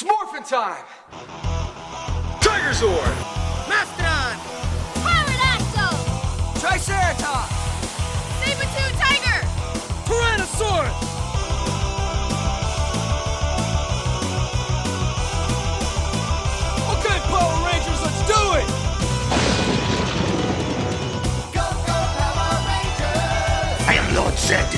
It's morphin' time! Tiger Zord! Mastodon! Pterodactyl! Triceratops! Saber-tooth tiger! Tyrannosaurus! Okay, Power Rangers, let's do it! Go, go, Power Rangers! I am Lord Zed.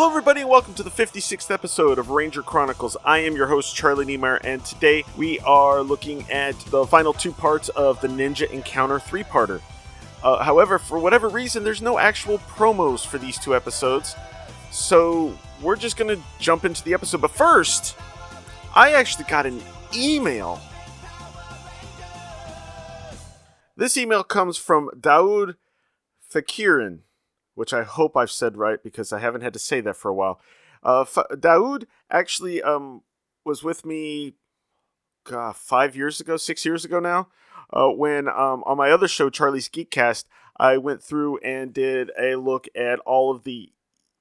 Hello, everybody, and welcome to the 56th episode of Ranger Chronicles. I am your host, Charlie Niemeyer, and today we are looking at the final two parts of the Ninja Encounter three parter. Uh, however, for whatever reason, there's no actual promos for these two episodes, so we're just going to jump into the episode. But first, I actually got an email. This email comes from Daoud Fakirin which I hope I've said right because I haven't had to say that for a while. Uh, F- Daoud actually um, was with me God, five years ago, six years ago now, uh, when um, on my other show, Charlie's Geekcast, I went through and did a look at all of the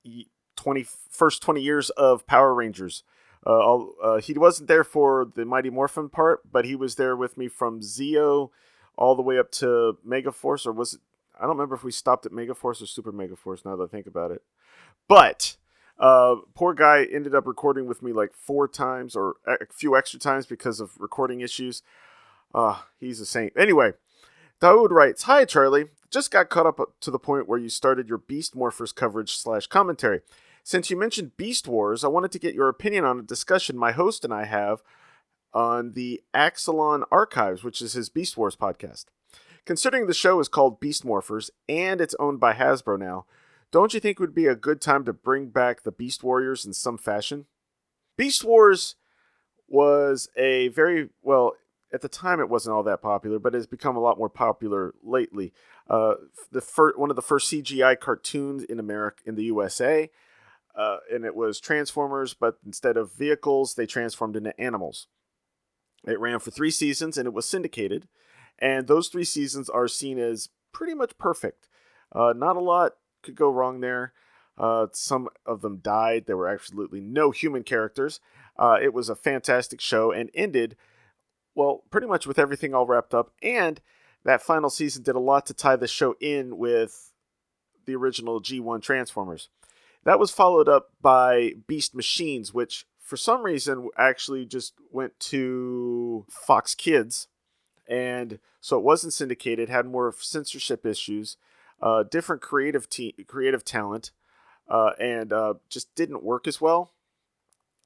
y- 20, first 20 years of Power Rangers. Uh, uh, he wasn't there for the Mighty Morphin part, but he was there with me from Zeo all the way up to Megaforce, or was it I don't remember if we stopped at Megaforce or Super Megaforce now that I think about it. But uh, poor guy ended up recording with me like four times or a few extra times because of recording issues. Uh, he's a saint. Anyway, Daoud writes, Hi, Charlie. Just got caught up to the point where you started your Beast Morphers coverage slash commentary. Since you mentioned Beast Wars, I wanted to get your opinion on a discussion my host and I have on the Axalon Archives, which is his Beast Wars podcast. Considering the show is called Beast Morphers and it's owned by Hasbro now, don't you think it would be a good time to bring back the Beast Warriors in some fashion? Beast Wars was a very well at the time it wasn't all that popular, but has become a lot more popular lately. Uh, the fir- one of the first CGI cartoons in America in the USA, uh, and it was Transformers, but instead of vehicles, they transformed into animals. It ran for three seasons and it was syndicated, and those three seasons are seen as pretty much perfect. Uh, not a lot could go wrong there. Uh, some of them died. There were absolutely no human characters. Uh, it was a fantastic show and ended, well, pretty much with everything all wrapped up. And that final season did a lot to tie the show in with the original G1 Transformers. That was followed up by Beast Machines, which for some reason actually just went to Fox Kids. And so it wasn't syndicated, had more censorship issues, uh, different creative te- creative talent, uh, and uh, just didn't work as well.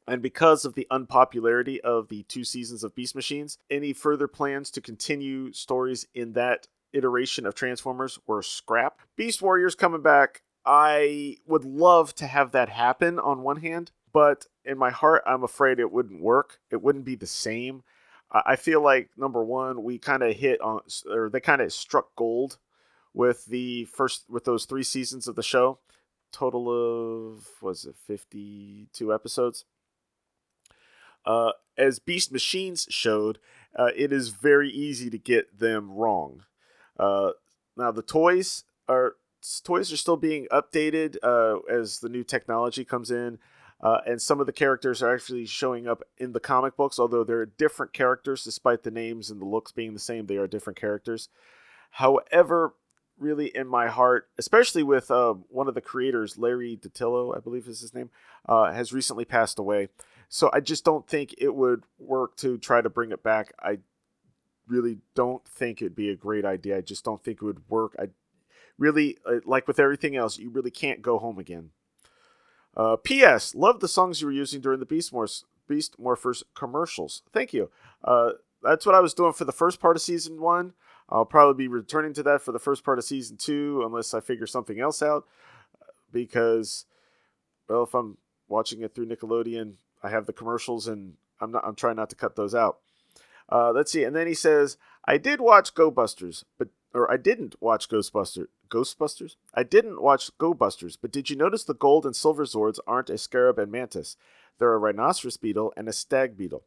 And because of the unpopularity of the two seasons of Beast Machines, any further plans to continue stories in that iteration of Transformers were scrapped. Beast Warriors coming back, I would love to have that happen on one hand, but in my heart, I'm afraid it wouldn't work. It wouldn't be the same. I feel like number one, we kind of hit on, or they kind of struck gold with the first, with those three seasons of the show. Total of was it 52 episodes? Uh, as Beast Machines showed, uh, it is very easy to get them wrong. Uh, now the toys are toys are still being updated uh, as the new technology comes in. Uh, and some of the characters are actually showing up in the comic books, although they're different characters, despite the names and the looks being the same. They are different characters. However, really in my heart, especially with uh, one of the creators, Larry DiTillio, I believe is his name, uh, has recently passed away. So I just don't think it would work to try to bring it back. I really don't think it'd be a great idea. I just don't think it would work. I really, uh, like with everything else, you really can't go home again. Uh, P.S. Love the songs you were using during the Beast, Morphs, Beast Morphers commercials. Thank you. Uh, that's what I was doing for the first part of season one. I'll probably be returning to that for the first part of season two, unless I figure something else out. Because, well, if I'm watching it through Nickelodeon, I have the commercials, and I'm not. I'm trying not to cut those out. Uh, let's see. And then he says, "I did watch Go Busters, but or I didn't watch Ghostbusters. Ghostbusters? I didn't watch Go Busters, but did you notice the gold and silver Zords aren't a scarab and mantis? They're a rhinoceros beetle and a stag beetle.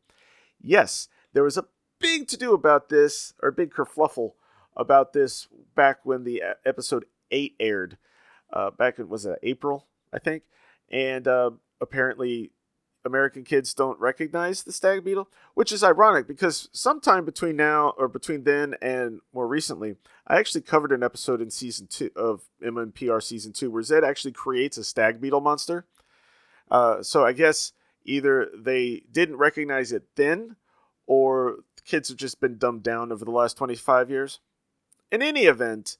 Yes, there was a big to do about this, or a big kerfluffle about this back when the episode 8 aired. Uh, back in, was it April, I think? And uh, apparently, American kids don't recognize the stag beetle, which is ironic because sometime between now or between then and more recently, I actually covered an episode in season two of MMPR season two where Zed actually creates a stag beetle monster. Uh, so I guess either they didn't recognize it then, or kids have just been dumbed down over the last 25 years. In any event,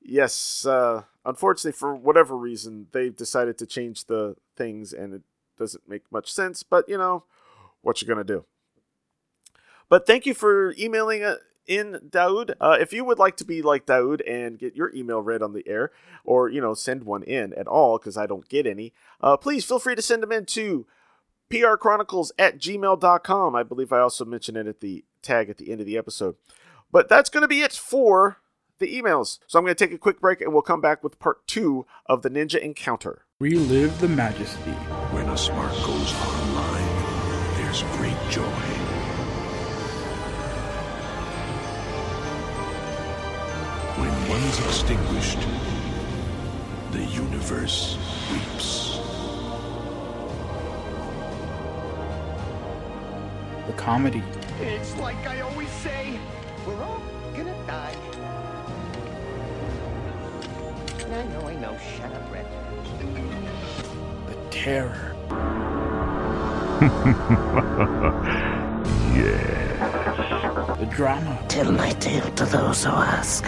yes, uh, unfortunately, for whatever reason, they've decided to change the things and it doesn't make much sense, but you know, what you're gonna do? But thank you for emailing uh, in, Daoud. Uh, if you would like to be like Daoud and get your email read on the air, or you know, send one in at all, because I don't get any, uh, please feel free to send them in to prchronicles at gmail.com. I believe I also mentioned it at the tag at the end of the episode. But that's going to be it for the emails. So I'm going to take a quick break and we'll come back with part two of the Ninja Encounter. Relive the majesty. When a spark goes online, there's great joy. When one's extinguished, the universe weeps. The comedy. It's like I always say, we're all gonna die. I know, I know. Shut up, Red. The terror. The drama. Tell my tale to those who ask.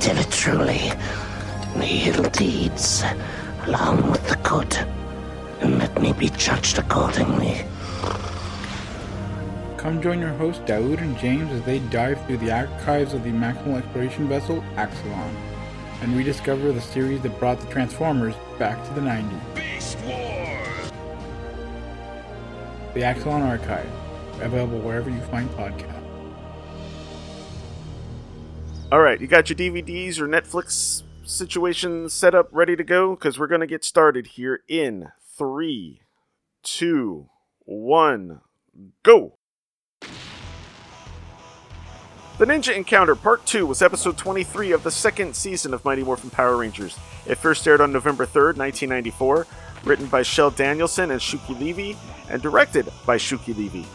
Tell it truly. The evil deeds, along with the good. And let me be judged accordingly. Come join your hosts Daoud and James as they dive through the archives of the maximal exploration vessel Axalon and rediscover the series that brought the Transformers back to the 90s. The Axalon Archive, available wherever you find podcasts. All right, you got your DVDs or Netflix situation set up, ready to go? Because we're going to get started here in three, two, one, go. The Ninja Encounter Part 2 was episode 23 of the second season of Mighty Morphin Power Rangers. It first aired on November 3rd, 1994, written by Shell Danielson and Shuki Levy, and directed by Shuki Levy.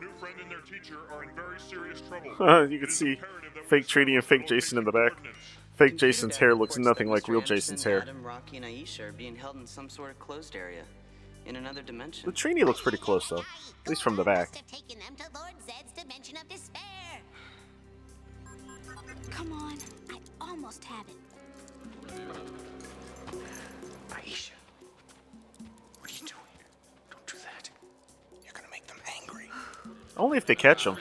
New friend and their teacher are in very serious trouble. you can see imperative that we fake discover Trini and fake Jason in the back. Fake Jason's hair looks nothing like real Jason's hair. Adam, Rocky, and Aisha are being held in some sort of closed area in another dimension. The Trini looks pretty close though, at least from the back. They catch him.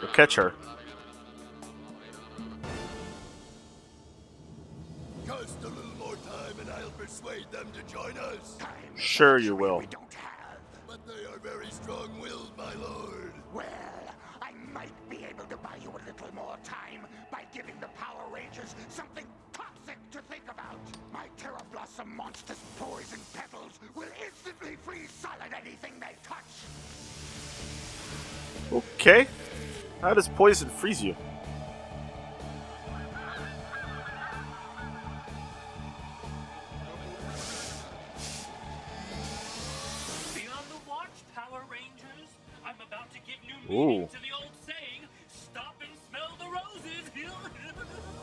Or catch her. Just a little more time and I'll persuade them to join us. Sure you will. We don't have. But they are very strong-willed, my lord. Well, I might be able to buy you a little more time by giving the Power Rangers something toxic to think about. My Terror Blossom monster's Okay. How does poison freeze you? Beyond the watch, Rangers. I'm about to give new Ooh. to the old saying, stop and smell the roses.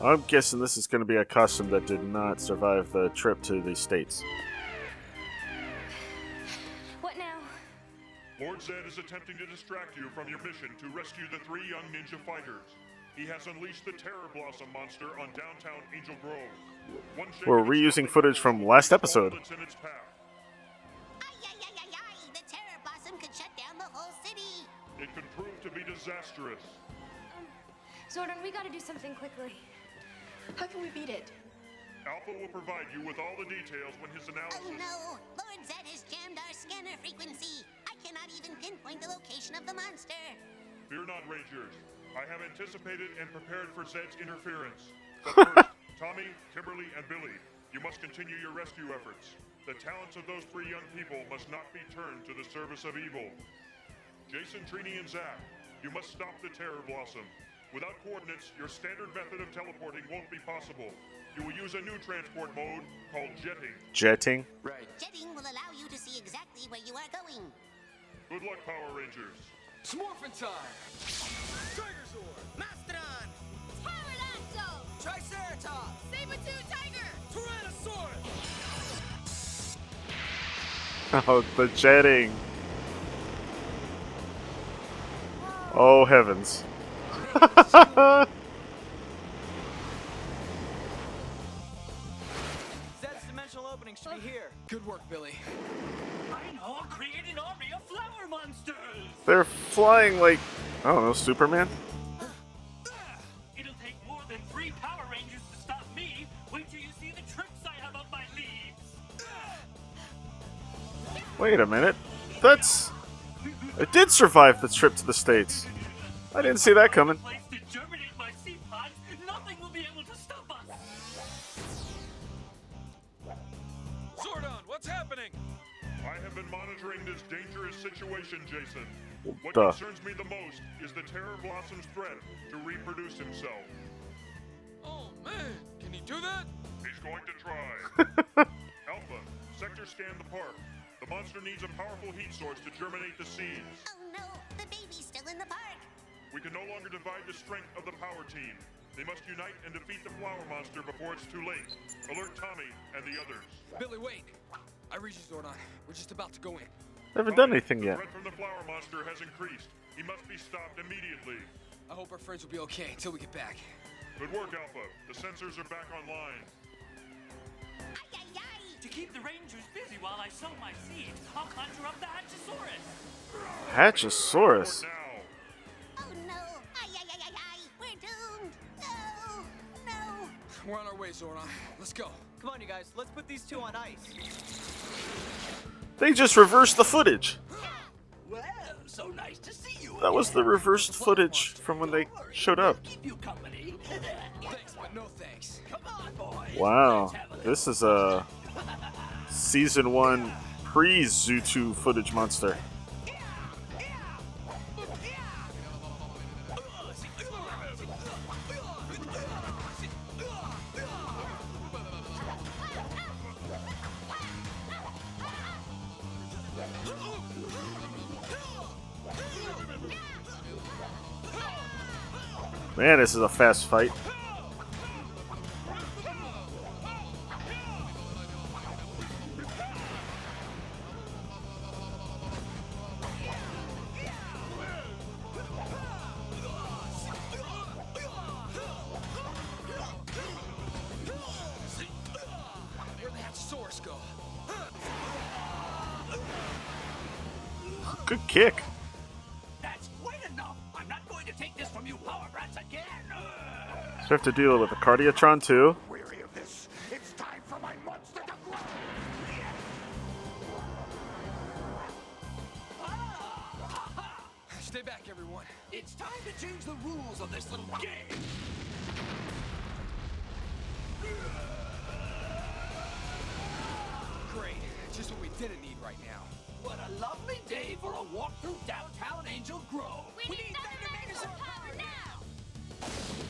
I'm guessing this is going to be a costume that did not survive the trip to the States. Attempting to distract you from your mission to rescue the three young ninja fighters. He has unleashed the Terror Blossom monster on downtown Angel Grove. One We're reusing footage from last all episode. that's in its path. The Terror Blossom could shut down the whole city. It could prove to be disastrous. Um, Zordon, we gotta do something quickly. How can we beat it? Alpha will provide you with all the details when his oh, analysis. Oh no! Lord Zed has jammed our scanner frequency. I cannot even pinpoint the location of the monster. Fear not, Rangers. I have anticipated and prepared for Zed's interference. But first, Tommy, Kimberly, and Billy, you must continue your rescue efforts. The talents of those three young people must not be turned to the service of evil. Jason, Trini, and Zach, you must stop the Terror Blossom. Without coordinates, your standard method of teleporting won't be possible. You will use a new transport mode called jetting. Jetting. Right. Jetting will allow you to see exactly where you are going. Good luck, Power Rangers. Smorphin time! Tigerzord! Mastodon! Pterodactyl! Triceratops! Saber-tooth tiger! Tyrannosaurus! Oh, the jetting. Oh heavens. Zed's dimensional opening should be here. Good work, Billy. Create an army of flower monsters! They're flying like I don't know, Superman. It'll take more than three Power Rangers to stop me. Wait till you see the tricks I have up my sleeves. Wait a minute. That's it did survive the trip to the states. I didn't see that coming. I have been monitoring this dangerous situation, Jason. What Duh. concerns me the most is the Terror Blossom's threat to reproduce himself. Oh man, can he do that? He's going to try. Alpha, sector scan the park. The monster needs a powerful heat source to germinate the seeds. Oh no! The baby's still in the park. We can no longer divide the strength of the power team. They must unite and defeat the flower monster before it's too late. Alert Tommy and the others. Billy, wait. I read you, Zordon. We're just about to go in. Haven't done anything The yet. threat from the flower monster has increased. He must be stopped immediately. I hope our friends will be okay until we get back. Good work, Alpha. The sensors are back online. To keep the Rangers busy while I sow my seeds, I'll conjure up the Hatchasaurus. Hatchasaurus. We're on our way, Zordon. Let's go. Come on, you guys. Let's put these two on ice. They just reversed the footage. Well, so nice to see you. That was the reversed footage from when they showed up. Keep you company. Thanks, but no thanks. Come on, boys. Wow. This is a season one pre Zyu2 footage monster. Man, this is a fast fight. Have to deal with a Cardiatron too. Weary of this. It's time for my monster to grow. Stay back, everyone. It's time to change the rules of this little game. Great. Just what we didn't need right now. What a lovely day for a walk through downtown Angel Grove. We, need Thundermaster power now!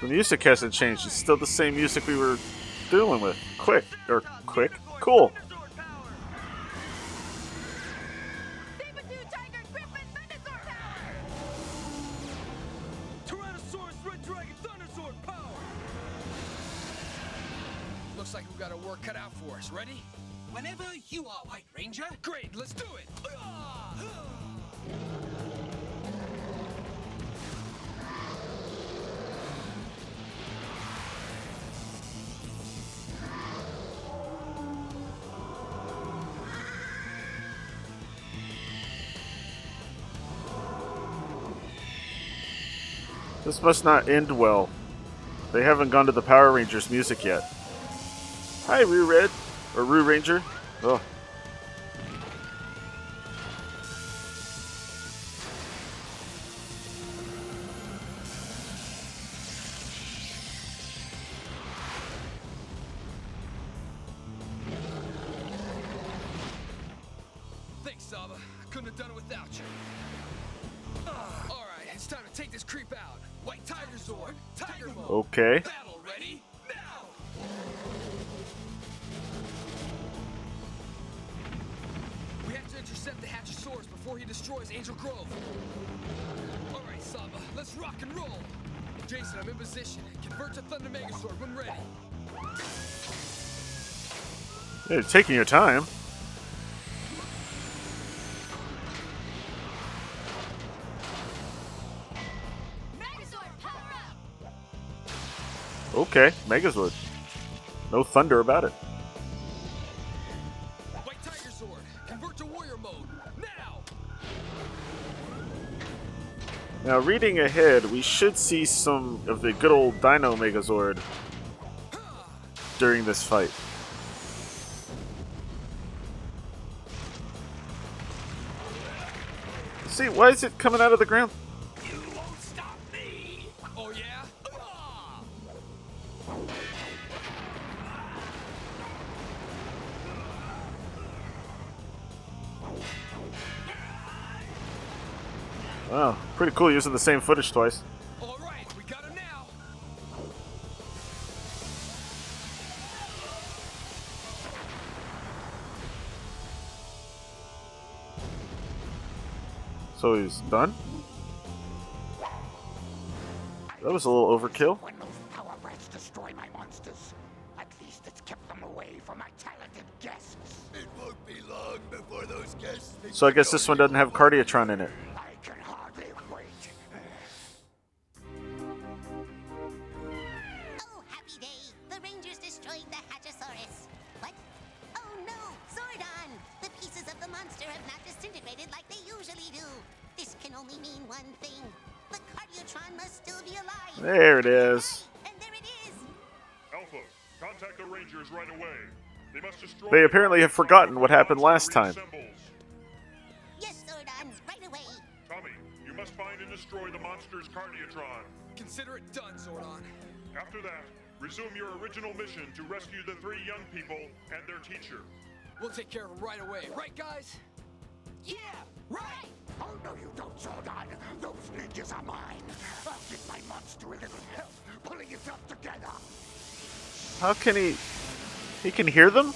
Fiber! The music hasn't changed. It's still the same music we were dealing with. Quick. Or quick. Cool. Saber-tooth tiger griffin Thunderzord power! Tyrannosaurus Red Dragon Thunderzord power! Looks like we got our work cut out for us. Ready? Whenever you are, White Ranger. Great, let's do it. This must not end well. They haven't gone to the Power Rangers music yet. Hi, Roo Red. Or Roo Ranger. Oh. Thanks, Saba. I couldn't have done it without you. Time to take this creep out. White Tiger Zord, Tiger Mode. Okay. Battle ready now. We have to intercept the Hatchasaurus before he destroys Angel Grove. All right, Saba, let's rock and roll. Jason, I'm in position. Convert to Thunder Megazord when ready. You're taking your time. Okay, Megazord. No thunder about it. White Tiger Zord, convert to Warrior Mode now. Now, reading ahead, we should see some of the good old Dino Megazord during this fight. See, why is it coming out of the ground? Cool using the same footage twice. All right, we got him now. So he's done? That was a little overkill. When those power brats destroy my monsters, at least it's kept them away from my talented guests. It won't be long before those guests So I guess this one doesn't have Cardiatron in it. Apparently have forgotten what happened last time. Yes, Zordon, right away. Tommy, you must find and destroy the monster's Cardiatron. Consider it done, Zordon. After that, resume your original mission to rescue the three young people and their teacher. We'll take care of him right away, right, guys? Yeah, right! Oh, no, you don't, Zordon. Those ninjas are mine. I'll give my monster a little help pulling itself together. How can he. He can hear them?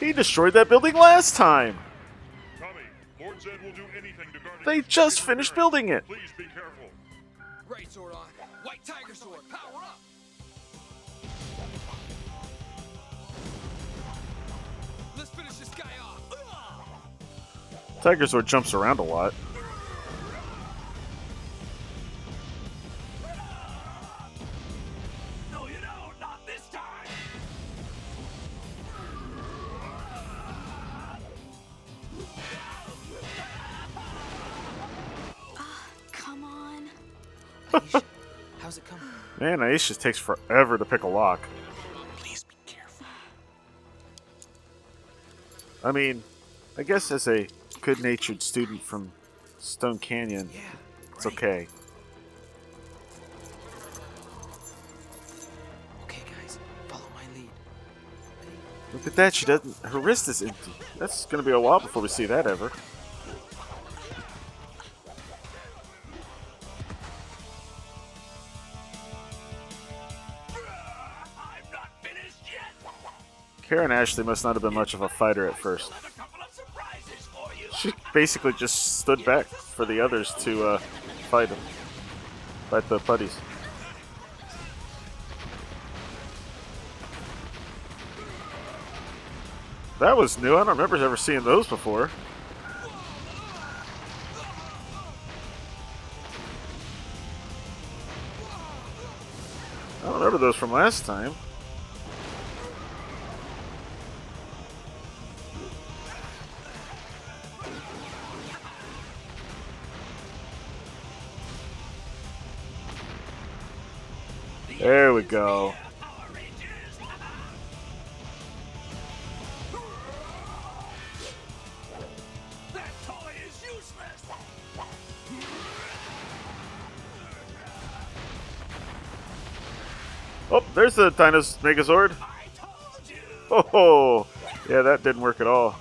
He destroyed that building last time! Tommy, Lord Zed will do anything to guard They just finished threat. building it! Please be careful. Right, Zordon. White Tiger Zord, power up! Let's finish this guy off. Tiger Sword jumps around a lot. Man, just takes forever to pick a lock. Please be careful. I mean, I guess as a good natured student from Stone Canyon, it's okay. Okay, guys, follow my lead. Look at that, she doesn't. Her wrist is empty. That's gonna be a while before we see that ever. Karan Ashley must not have been much of a fighter at first. She basically just stood back for the others to uh, fight. Fight the putties. That was new. I don't remember ever seeing those before. I don't remember those from last time. There's the Dinos Megazord. Oh, yeah, that didn't work at all.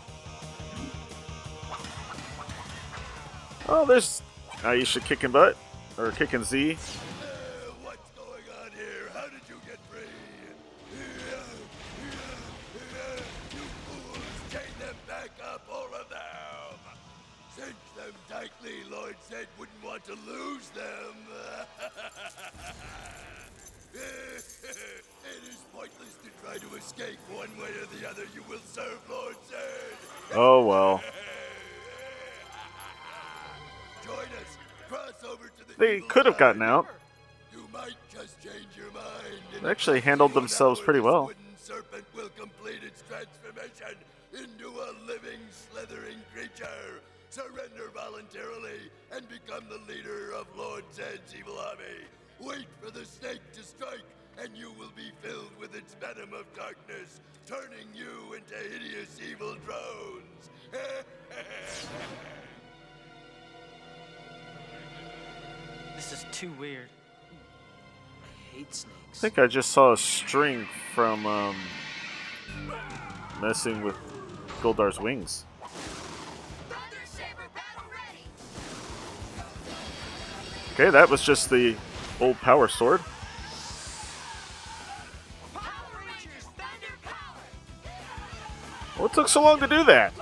Oh, there's ah, Aisha kicking butt or kicking Z. Could have gotten out. They actually handled themselves pretty well. serpent will complete its transformation into a living, slithering creature. Surrender voluntarily and become the leader of Lord Zed's evil army. Wait for the snake to strike, and you will be filled with its venom of darkness, turning you into hideous evil drones. This is too weird. I hate snakes. I think I just saw a string from um, messing with Goldar's wings. Okay, that was just the old power sword. What took so long to do that?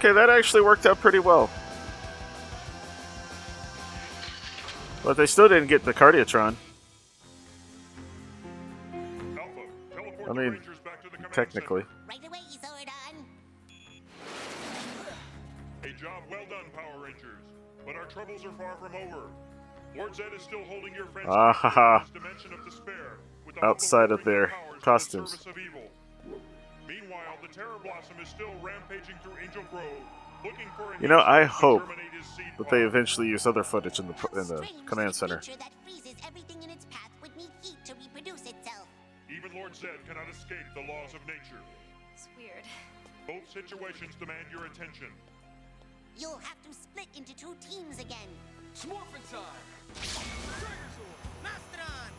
Okay, that actually worked out pretty well. But they still didn't get the Cardiatron. I mean, technically. Right away, Zordon. A job well done, Power Rangers. But our troubles are far from over. Lord Zed is still holding your friends Ah, ha, ha. in this of despair with the hope of Outside of their powers to the Meanwhile, the Terror Blossom is still rampaging through Angel Grove, looking for You know, I hope terminate that they eventually use other footage in the in the command center. Creature that freezes everything in its path would need heat to reproduce itself. Even Lord Zed cannot escape the laws of nature. It's weird. Both situations demand your attention. You'll have to split into two teams again. Smorphin time! Mastodon!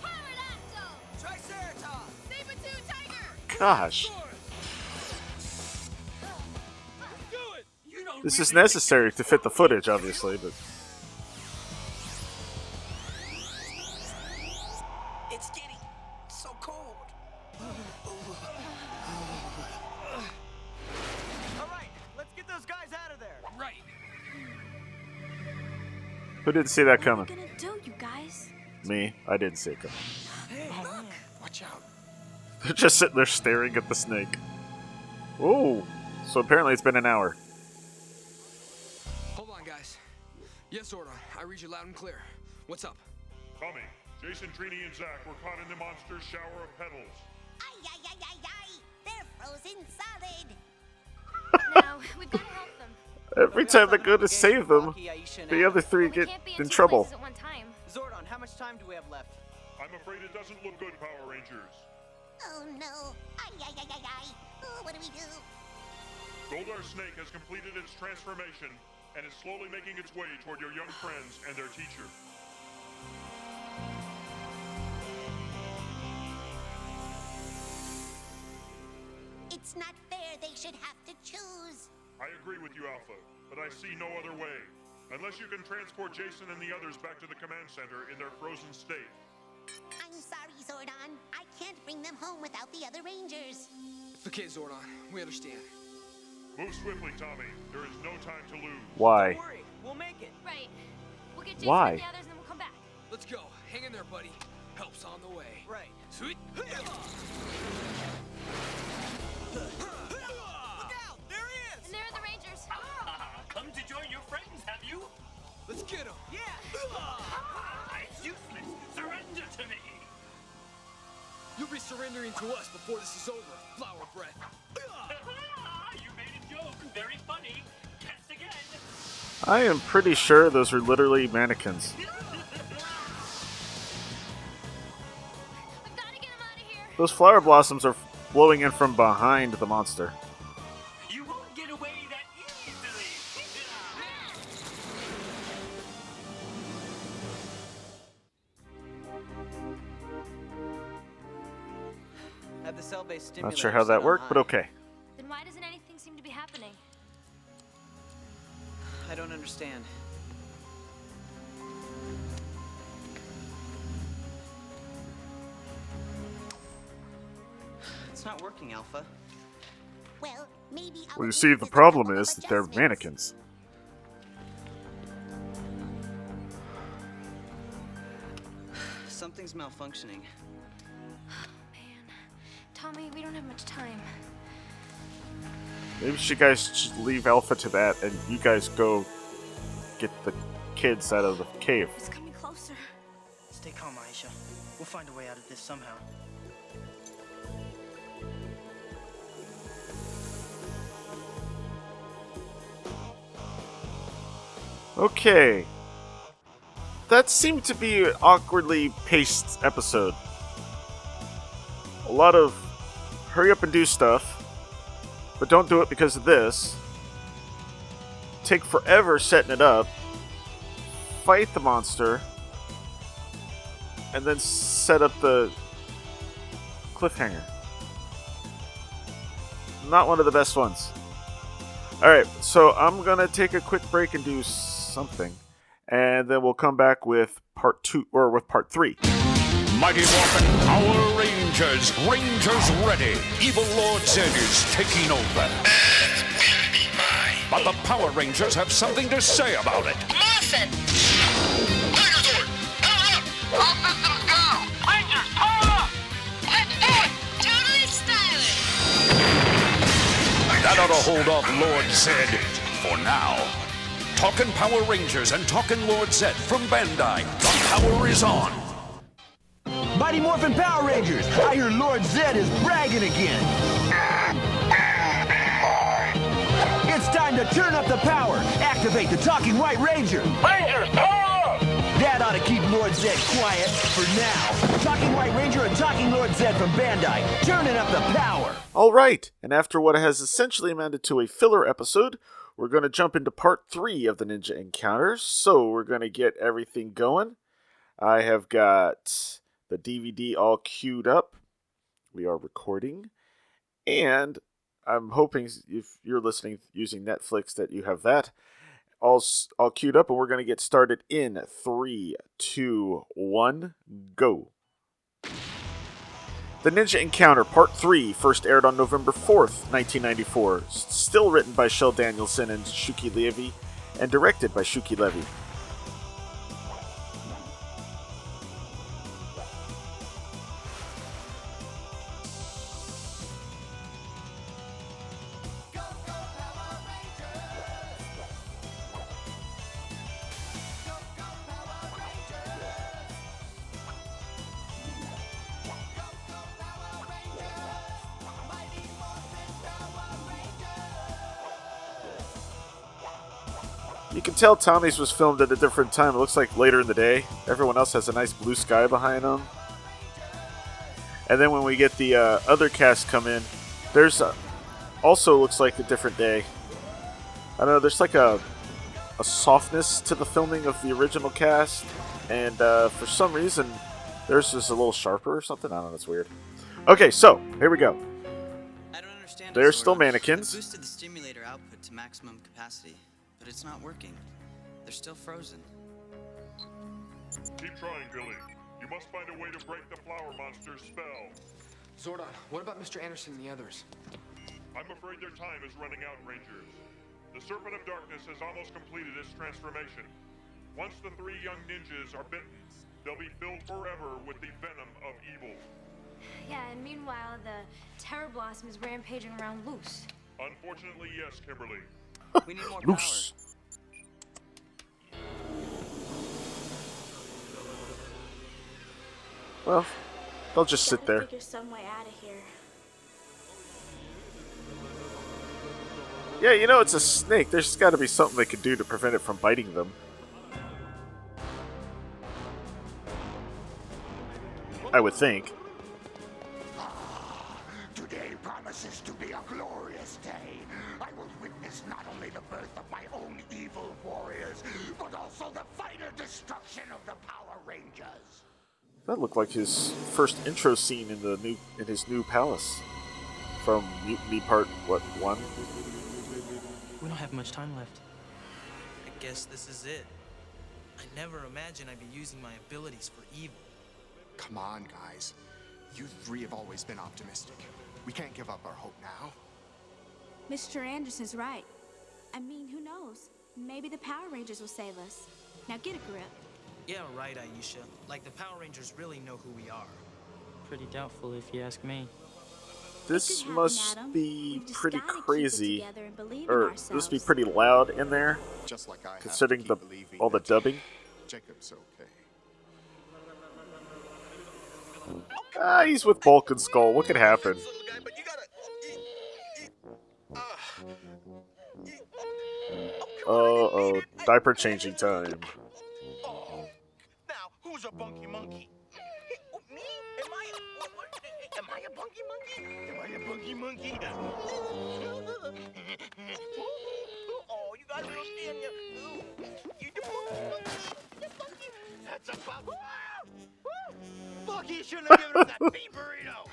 Pterodactyl! Triceratops! Saber-tooth tiger! Gosh, this is necessary to fit the footage, obviously, but It's getting so cold. All right, let's get those guys out of there. Right. who didn't see that What are we coming? gonna do, you guys? Me, I didn't see it coming. They're just sitting there staring at the snake. Oh, So apparently it's been an hour. Hold on, guys. Yes, Zordon. I read you loud and clear. What's up? Tommy, Jason, Trini, and Zach were caught in the monster's shower of petals. Ay, ay, ay, ay, ay! They're frozen solid. Now, we've got to help them. Every time they go to save them, the other three get in in trouble. places at one time. Zordon, how much time do we have left? I'm afraid it doesn't look good, Power Rangers. Oh no! Ay, ay, ay, ay, ay! Oh, what do we do? Goldar Snake has completed its transformation and is slowly making its way toward your young friends and their teacher. It's not fair they should have to choose. I agree with you, Alpha, but I see no other way. Unless you can transport Jason and the others back to the command center in their frozen state. I'm sorry, Zordon. I can't bring them home without the other Rangers. Okay, Zordon, we understand. Move swiftly, Tommy. There is no time to lose. Why? Don't worry, we'll make it. Right. We'll get Jason Why? and the others and then we'll come back. Let's go. Hang in there, buddy. Help's on the way. Right. Sweet. Look out! There he is! And there are the Rangers. Ah, come to join your friends, have you? Let's get him. Yeah! You'll be surrendering to us before this is over, Flower Breath. you made a joke. Very funny. Test again. I am pretty sure those are literally mannequins. Those flower blossoms are blowing in from behind the monster. Not sure how that worked, but okay. Then why doesn't anything seem to be happening? I don't understand. It's not working, Alpha. Well, maybe our Well, you see, the needs is a problem is that they're mannequins. Something's malfunctioning. Much time. Maybe you guys should leave Alpha to that, and you guys go get the kids out of the cave. It's coming closer. Stay calm, Aisha. We'll find a way out of this somehow. Okay. That seemed to be an awkwardly paced episode. A lot of hurry up and do stuff, but don't do it because of this. Take forever setting it up. Fight the monster. And then set up the cliffhanger. Not one of the best ones. Alright, so I'm gonna take a quick break and do something. And then we'll come back with part two or with part three. Mighty Morphin Power Rangers. Rangers ready. Evil Lord Zed is taking over. But the Power Rangers have something to say about it. Morphin! Megazord! Power up! All systems go! Rangers, power up! Let's do it! Totally stylish! That ought to hold off Lord Zed for now. Talking Power Rangers and talking Lord Zed from Bandai. The power is on. Mighty Morphin Power Rangers! I hear Lord Zed is bragging again! It's time to turn up the power! Activate the Talking White Ranger! Rangers, power up! That ought to keep Lord Zed quiet for now. Talking White Ranger and Talking Lord Zed from Bandai, turning up the power! All right, and after what has essentially amounted to a filler episode, we're going to jump into part three of the Ninja Encounters. So we're going to get everything going. I have got the DVD all queued up. We are recording, and I'm hoping if you're listening using Netflix that you have that all all queued up, and we're going to get started in three, two, one, go. The Ninja Encounter Part 3 first aired on November 4th, 1994, still written by Shell Danielson and Shuki Levy, and directed by Shuki Levy. Tell Tommy's was filmed at a different time. It looks like later in the day. Everyone else has a nice blue sky behind them. And then when we get the uh, other cast come in, there's uh also looks like a different day. I don't know. There's like a a softness to the filming of the original cast, and uh, for some reason, theirs is a little sharper or something. I don't know. It's weird. Okay, so here we go. I don't understand. They're still mannequins. I boosted the stimulator output to maximum capacity, but it's not working. They're still frozen. Keep trying, Billy. You must find a way to break the flower monster's spell. Zordon, what about Mr. Anderson and the others? I'm afraid their time is running out, Rangers. The Serpent of Darkness has almost completed its transformation. Once the three young ninjas are bitten, they'll be filled forever with the venom of evil. Yeah, and meanwhile, the Terror Blossom is rampaging around loose. Unfortunately, yes, Kimberly. We need more Loose. Well, they'll just sit there. Figure some way out of here. Yeah, you know it's a snake. There's got to be something they could do to prevent it from biting them. I would think. Today promises to be a glorious day. I will witness not only the birth of my own evil warriors, but also the final destruction of the Power Rangers. That looked like his first intro scene in the new in his new palace from Mutiny Part what one? We don't have much time left. I guess this is it. I never imagined I'd be using my abilities for evil. Come on, guys. You three have always been optimistic. We can't give up our hope now. Mr. Anderson's right. I mean, who knows? Maybe the Power Rangers will save us. Now get a grip. Yeah, right, Aisha. Like the Power Rangers really know who we are. Pretty doubtful if you ask me. This must Adam. be pretty gotta keep it crazy, together and or this must be pretty loud in there, Just like I considering the all the dubbing. Jacob's okay. Ah, he's with Bulk and Skull. What could happen? Uh oh, diaper changing time. Who's a bunky monkey? Oh, me? Am I a, what, what, am I a bunky monkey? Am I a bunky monkey? oh, you guys don't stand there. You the bunky monkey. The bunky. That's a. Bunky shouldn't have given him that beef burrito.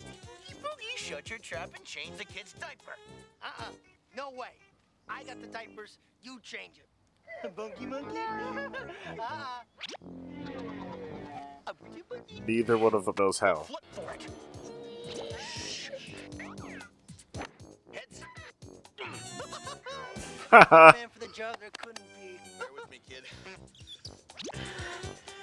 Boogie, shut your trap and change the kid's diaper. Uh-uh. No way. I got the diapers. You change it. Bunky monkey. A bunky monkey. Ah. Neither one of them knows how. Flip for it. Heads. Haha. Man for the job there couldn't be. Bear with me, kid.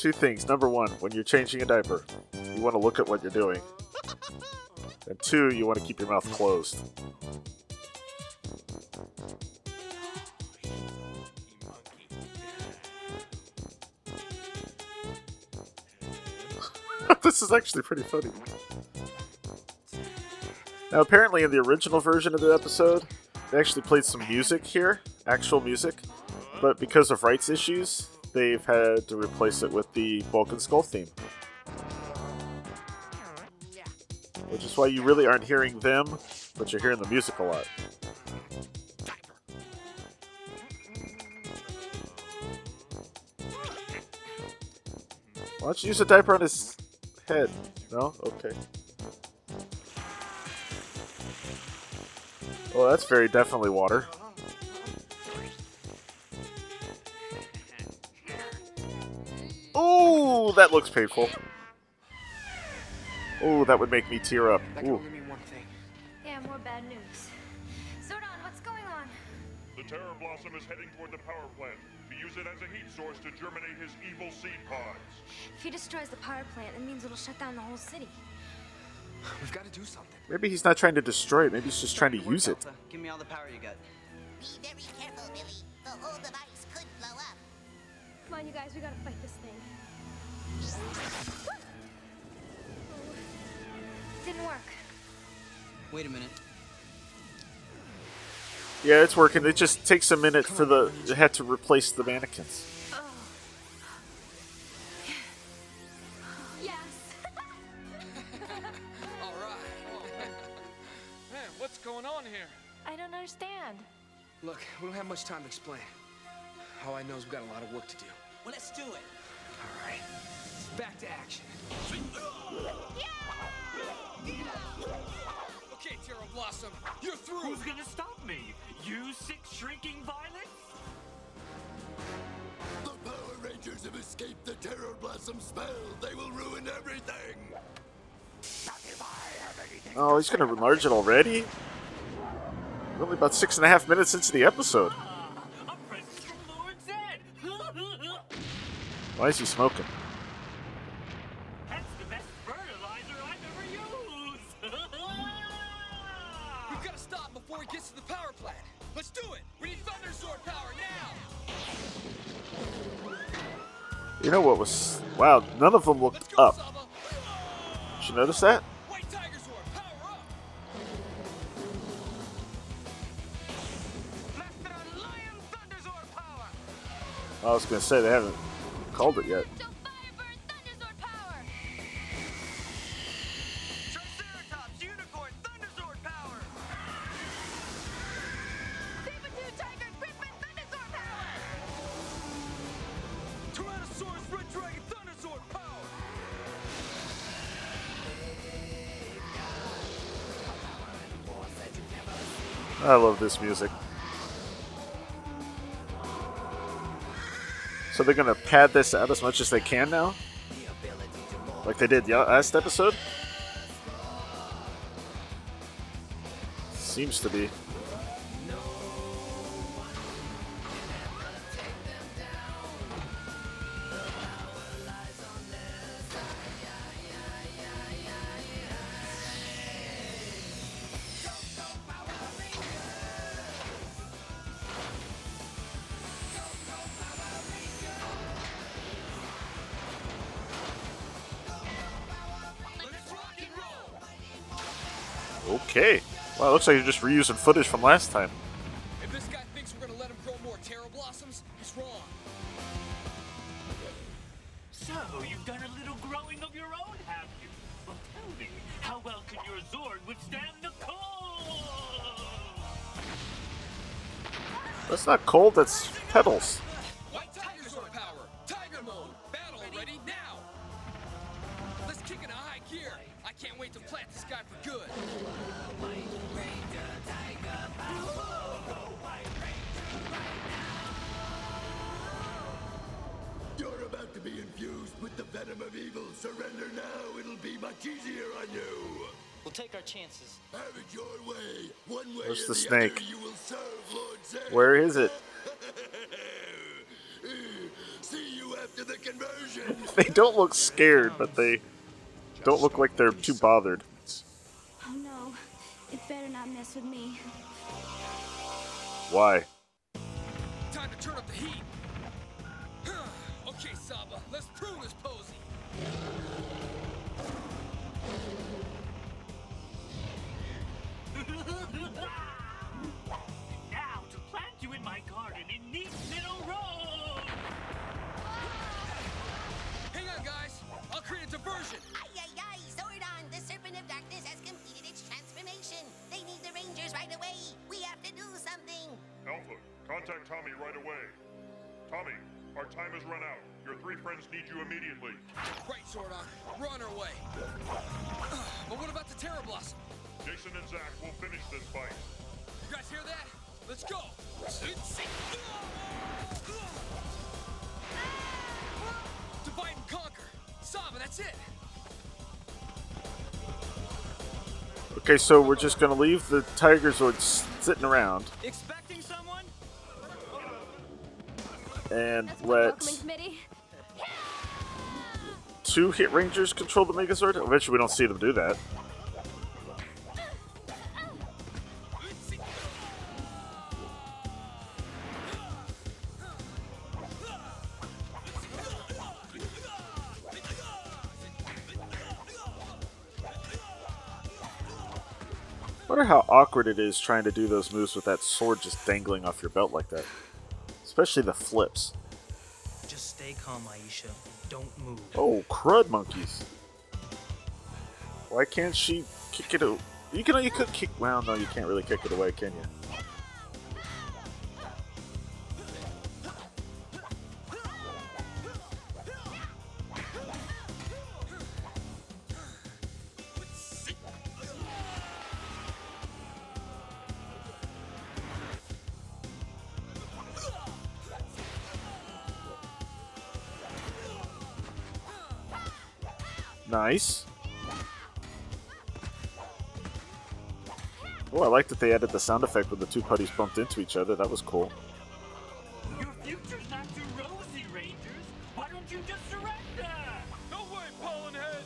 Two things. Number one, when you're changing a diaper, you want to look at what you're doing. And two, you want to keep your mouth closed. this is actually pretty funny. Now, apparently, in the original version of the episode, they actually played some music here, actual music, but because of rights issues, they've had to replace it with the Bulk and Skull theme. Which is why you really aren't hearing them, but you're hearing the music a lot. Why don't you use a diaper on his head? No? Okay. Well, that's very definitely water. That looks painful. Oh, that would make me tear up. That can Ooh. only mean one thing. Yeah, more bad news. Zordon, what's going on? The Terror Blossom is heading toward the power plant to use it as a heat source to germinate his evil seed pods. If he destroys the power plant, that means it'll shut down the whole city. We've got to do something. Maybe he's not trying to destroy it. Maybe he's just trying to use it. Give me all the power you got. Be very careful, Billy. The whole device could blow up. Come on, you guys, we gotta fight this thing. Didn't work. Wait a minute. Yeah, it's working. It just takes a minute for the. It had to replace the mannequins. Oh. Yes. All right. Man, what's going on here? I don't understand. Look, we don't have much time to explain. All I know is we've got a lot of work to do. Well, let's do it. All right. Back to action. Okay, Terror Blossom, you're through. Who's gonna stop me? You six shrinking violets? The Power Rangers have escaped the Terror Blossom spell. They will ruin everything. Oh, he's gonna enlarge it already? We're only about six and a half minutes into the episode. Why is he smoking? That's the best fertilizer I've ever used. We've got to stop before he gets to the power plant. Let's do it. We need Thunder Sword power now. You know what was. Wow, none of them looked up. Did you notice that? I was gonna say they haven't called it yet. Triceratops, Unicorn, Thunderzord power. Tyrannosaurus Red Dragon Thunder Sword power. I love this music. So they're gonna pad this out as much as they can now? Like they did the last episode? Seems to be. Looks like you're just reusing footage from last time. If this guy thinks we're gonna let him grow more Terror Blossoms, he's wrong. So, you've done a little growing of your own, have you? Well, tell me, how well can your Zord withstand the cold? That's not cold, that's petals. Venom of evil. Surrender now. It'll be much easier on you. We'll take our chances. Have it your way. One way Where's the the snake? other, you will serve Lord Where is it? See you after the conversion. They don't look scared, but they don't look like they're too bothered. Oh no, it better not mess with me. Why? Time to turn up the heat. okay, Saba, let's prune this posy. Now, to plant you in my garden in neat little rows. Hang on, guys. I'll create a diversion. Ay, ay, ay, Zordon, the Serpent of Darkness has completed its transformation. They need the Rangers right away. We have to do something. Alpha, contact Tommy right away. Tommy, our time has run out. Your three friends need you immediately. Right, Zordon. We're on our way. But what about the Terror Blossom? Jason and Zach will finish this fight. You guys hear that? Let's go. Divide and conquer. Saba, that's it. Okay, so we're just gonna leave the Tiger Zords sitting around Expecting and let two Hit Rangers control the Megazord? Eventually, we don't see them do that. wonder how awkward it is trying to do those moves with that sword just dangling off your belt like that. Especially the flips. Just stay calm, Aisha. Don't move. Oh, crud monkeys. Why can't she kick it? O- you can. You could kick. Well, no, you can't really kick it away, can you? Nice. Oh, I like that they added the sound effect when the two putties bumped into each other. That was cool. Your future's not too rosy, Rangers. Why don't you just surrender? No way, Pollen Head!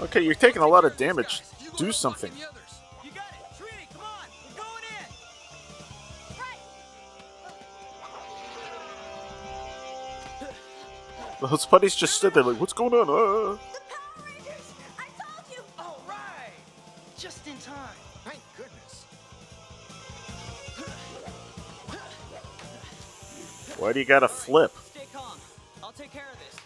Okay, you're taking a lot of damage. Do something. Those putties just stood there like, what's going on? Uh. Just in time. Thank goodness. Why do you gotta flip? Stay calm. I'll take care of this.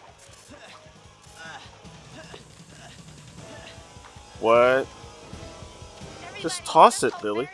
What? Just toss it, Billy.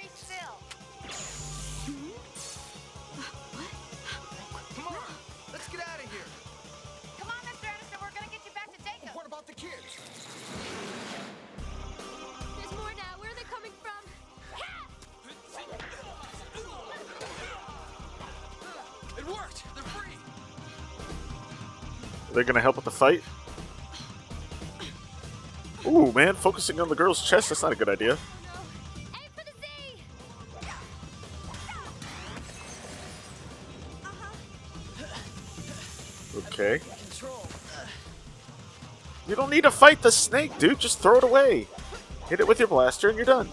They're gonna help with the fight? Ooh, man, focusing on the girl's chest, that's not a good idea. Okay. You don't need to fight the snake, dude. Just throw it away. Hit it with your blaster and you're done.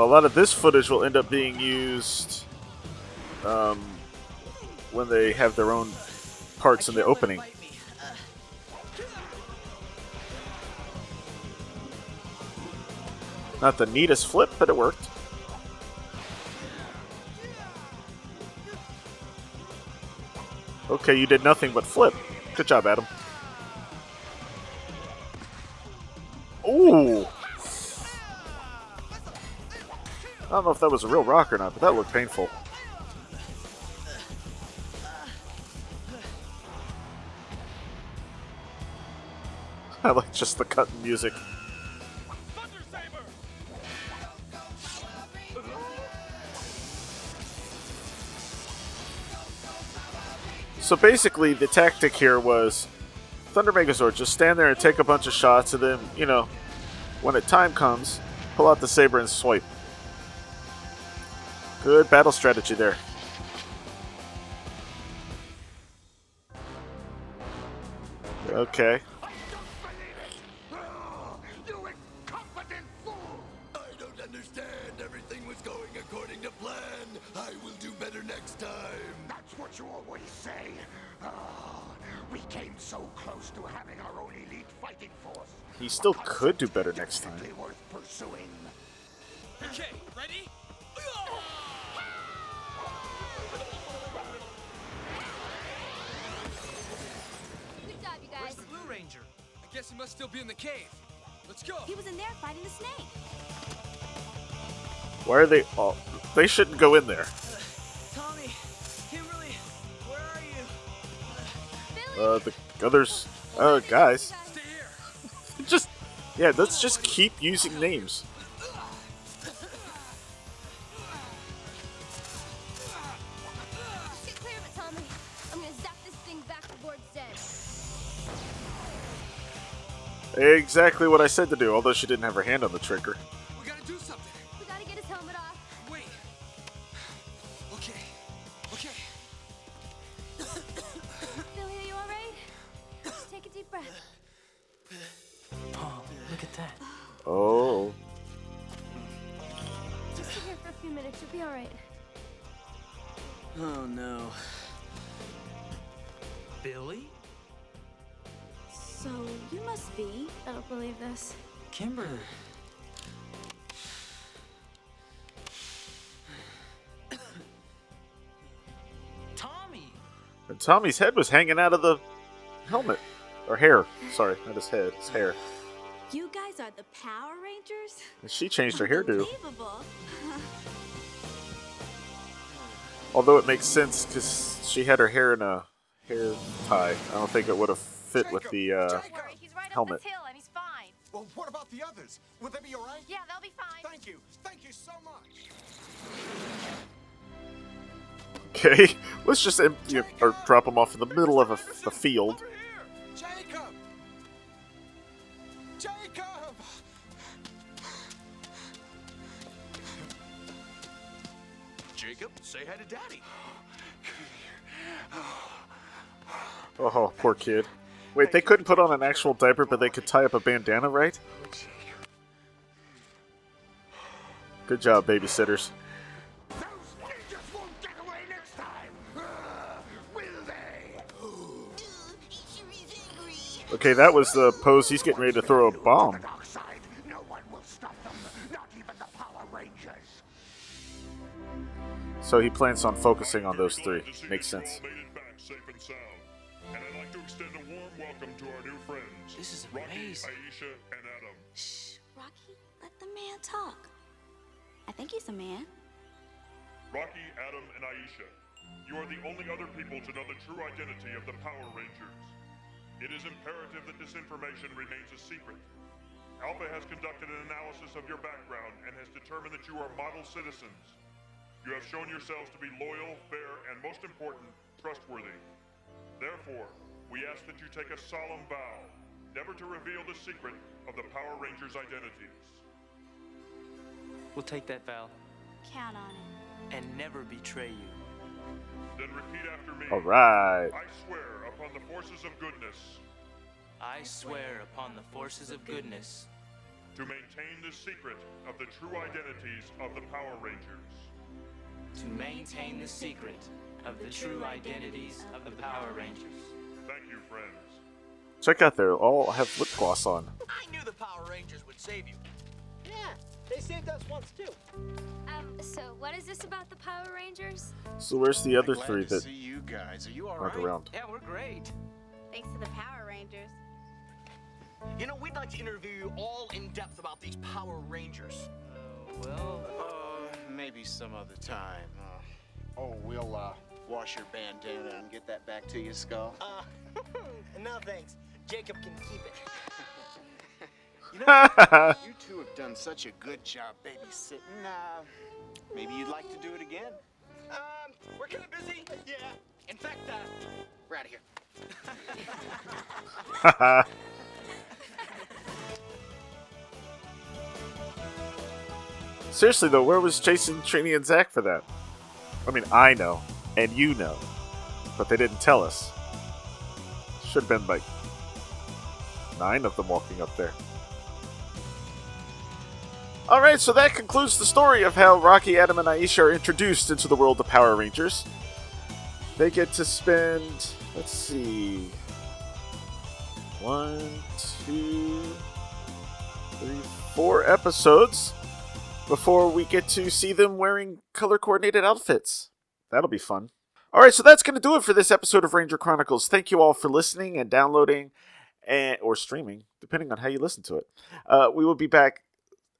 A lot of this footage will end up being used um, when they have their own parts in the opening. Not the neatest flip, but it worked. Okay, you did nothing but flip. Good job, Adam. Ooh! I don't know if that was a real rock or not, but that looked painful. I like just the cut in music. So basically, the tactic here was Thunder Megazord just stand there and take a bunch of shots, and then, you know, when the time comes, pull out the saber and swipe. Good battle strategy there. Okay. You incompetent fool. I don't understand. Everything was going according to plan. I will do better next time. That's what you always say. Oh, we came so close to having our own elite fighting force. He still could do better next time. Worth pursuing. Okay, guess he must still be in the cave. Let's go. He was in there fighting the snake. Why are they all. They shouldn't go in there. Tommy, Kimberly, where are you? Uh, the others. Uh, guys. just. Yeah, let's just keep using names. Exactly what I said to do, although she didn't have her hand on the trigger. Tommy's head was hanging out of the helmet. Or hair. Sorry, not his head, his hair. You guys are the Power Rangers? And she changed her hairdo. Unbelievable. Although it makes sense because she had her hair in a hair tie. I don't think it would have fit with the uh, Don't worry, he's right helmet. this and he's fine. Well, what about the others. Will they be all right? Yeah, they'll be fine. Thank you. Thank you so much. Okay, let's just empty or drop them off in the middle of a, a field. Jacob! Jacob! Jacob, say hi to Daddy. Oh, poor kid. Wait, they couldn't put on an actual diaper, but they could tie up a bandana, right? Good job, babysitters. Okay, that was the pose he's getting ready to throw a bomb. No one will stop them, not even the Power Rangers. So he plans on focusing on those three. Makes sense. Made it back safe and sound. And I'd like to extend a warm welcome to our new friends. This is Rocky, amazing. Aisha, and Adam. Rocky, let the man talk. I think he's a man. Rocky, Adam, and Aisha, you are the only other people to know the true identity of the Power Rangers. It is imperative that this information remains a secret. Alpha has conducted an analysis of your background and has determined that you are model citizens. You have shown yourselves to be loyal, fair, and most important, trustworthy. Therefore, we ask that you take a solemn vow never to reveal the secret of the Power Rangers' identities. We'll take that vow Count on it. and never betray you. Then repeat after me. All right. I swear upon the forces of goodness I swear upon the forces of goodness to maintain the secret of the true identities of the Power Rangers. to maintain the secret of the true identities of the Power Rangers. Thank you, friends. Check out there, all have lip gloss on. I knew the Power Rangers would save you. Yeah, they saved us once too. Um, so what is this about the Power Rangers? So where's the other Glad three that see you guys. Are you all aren't right? around? Yeah, we're great. Thanks to the Power Rangers. You know, we'd like to interview you all in depth about these Power Rangers. Well, Uh, maybe some other time. Uh, oh, we'll uh, wash your bandana and get that back to you, Skull. Uh, no thanks. Jacob can keep it. You know, you two have done such a good job babysitting. Uh, maybe you'd like to do it again. Um, we're kind of busy. Yeah. In fact, uh, we're out of here. Seriously though, where was Jason, Trini, and Zach for that? I mean, I know, and you know, but they didn't tell us. Should have been like nine of them walking up there. Alright, so that concludes the story of how Rocky, Adam, and Aisha are introduced into the world of Power Rangers. They get to spend, let's see, one, two, three, four episodes before we get to see them wearing color coordinated outfits. That'll be fun. All right, so that's going to do it for this episode of Ranger Chronicles. Thank you all for listening and downloading and or streaming, depending on how you listen to it. Uh, we will be back,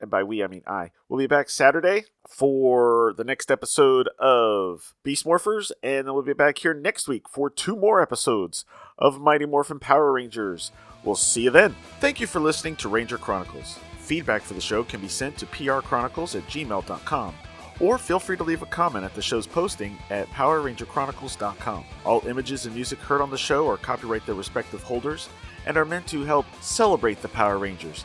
and by we I mean I. We'll be back Saturday for the next episode of Beast Morphers, and then we'll be back here next week for two more episodes of Mighty Morphin Power Rangers. We'll see you then. Thank you for listening to Ranger Chronicles. Feedback for the show can be sent to prchronicles at gmail.com or feel free to leave a comment at the show's posting at PowerRangerChronicles.com. All images and music heard on the show are copyright their respective holders and are meant to help celebrate the Power Rangers.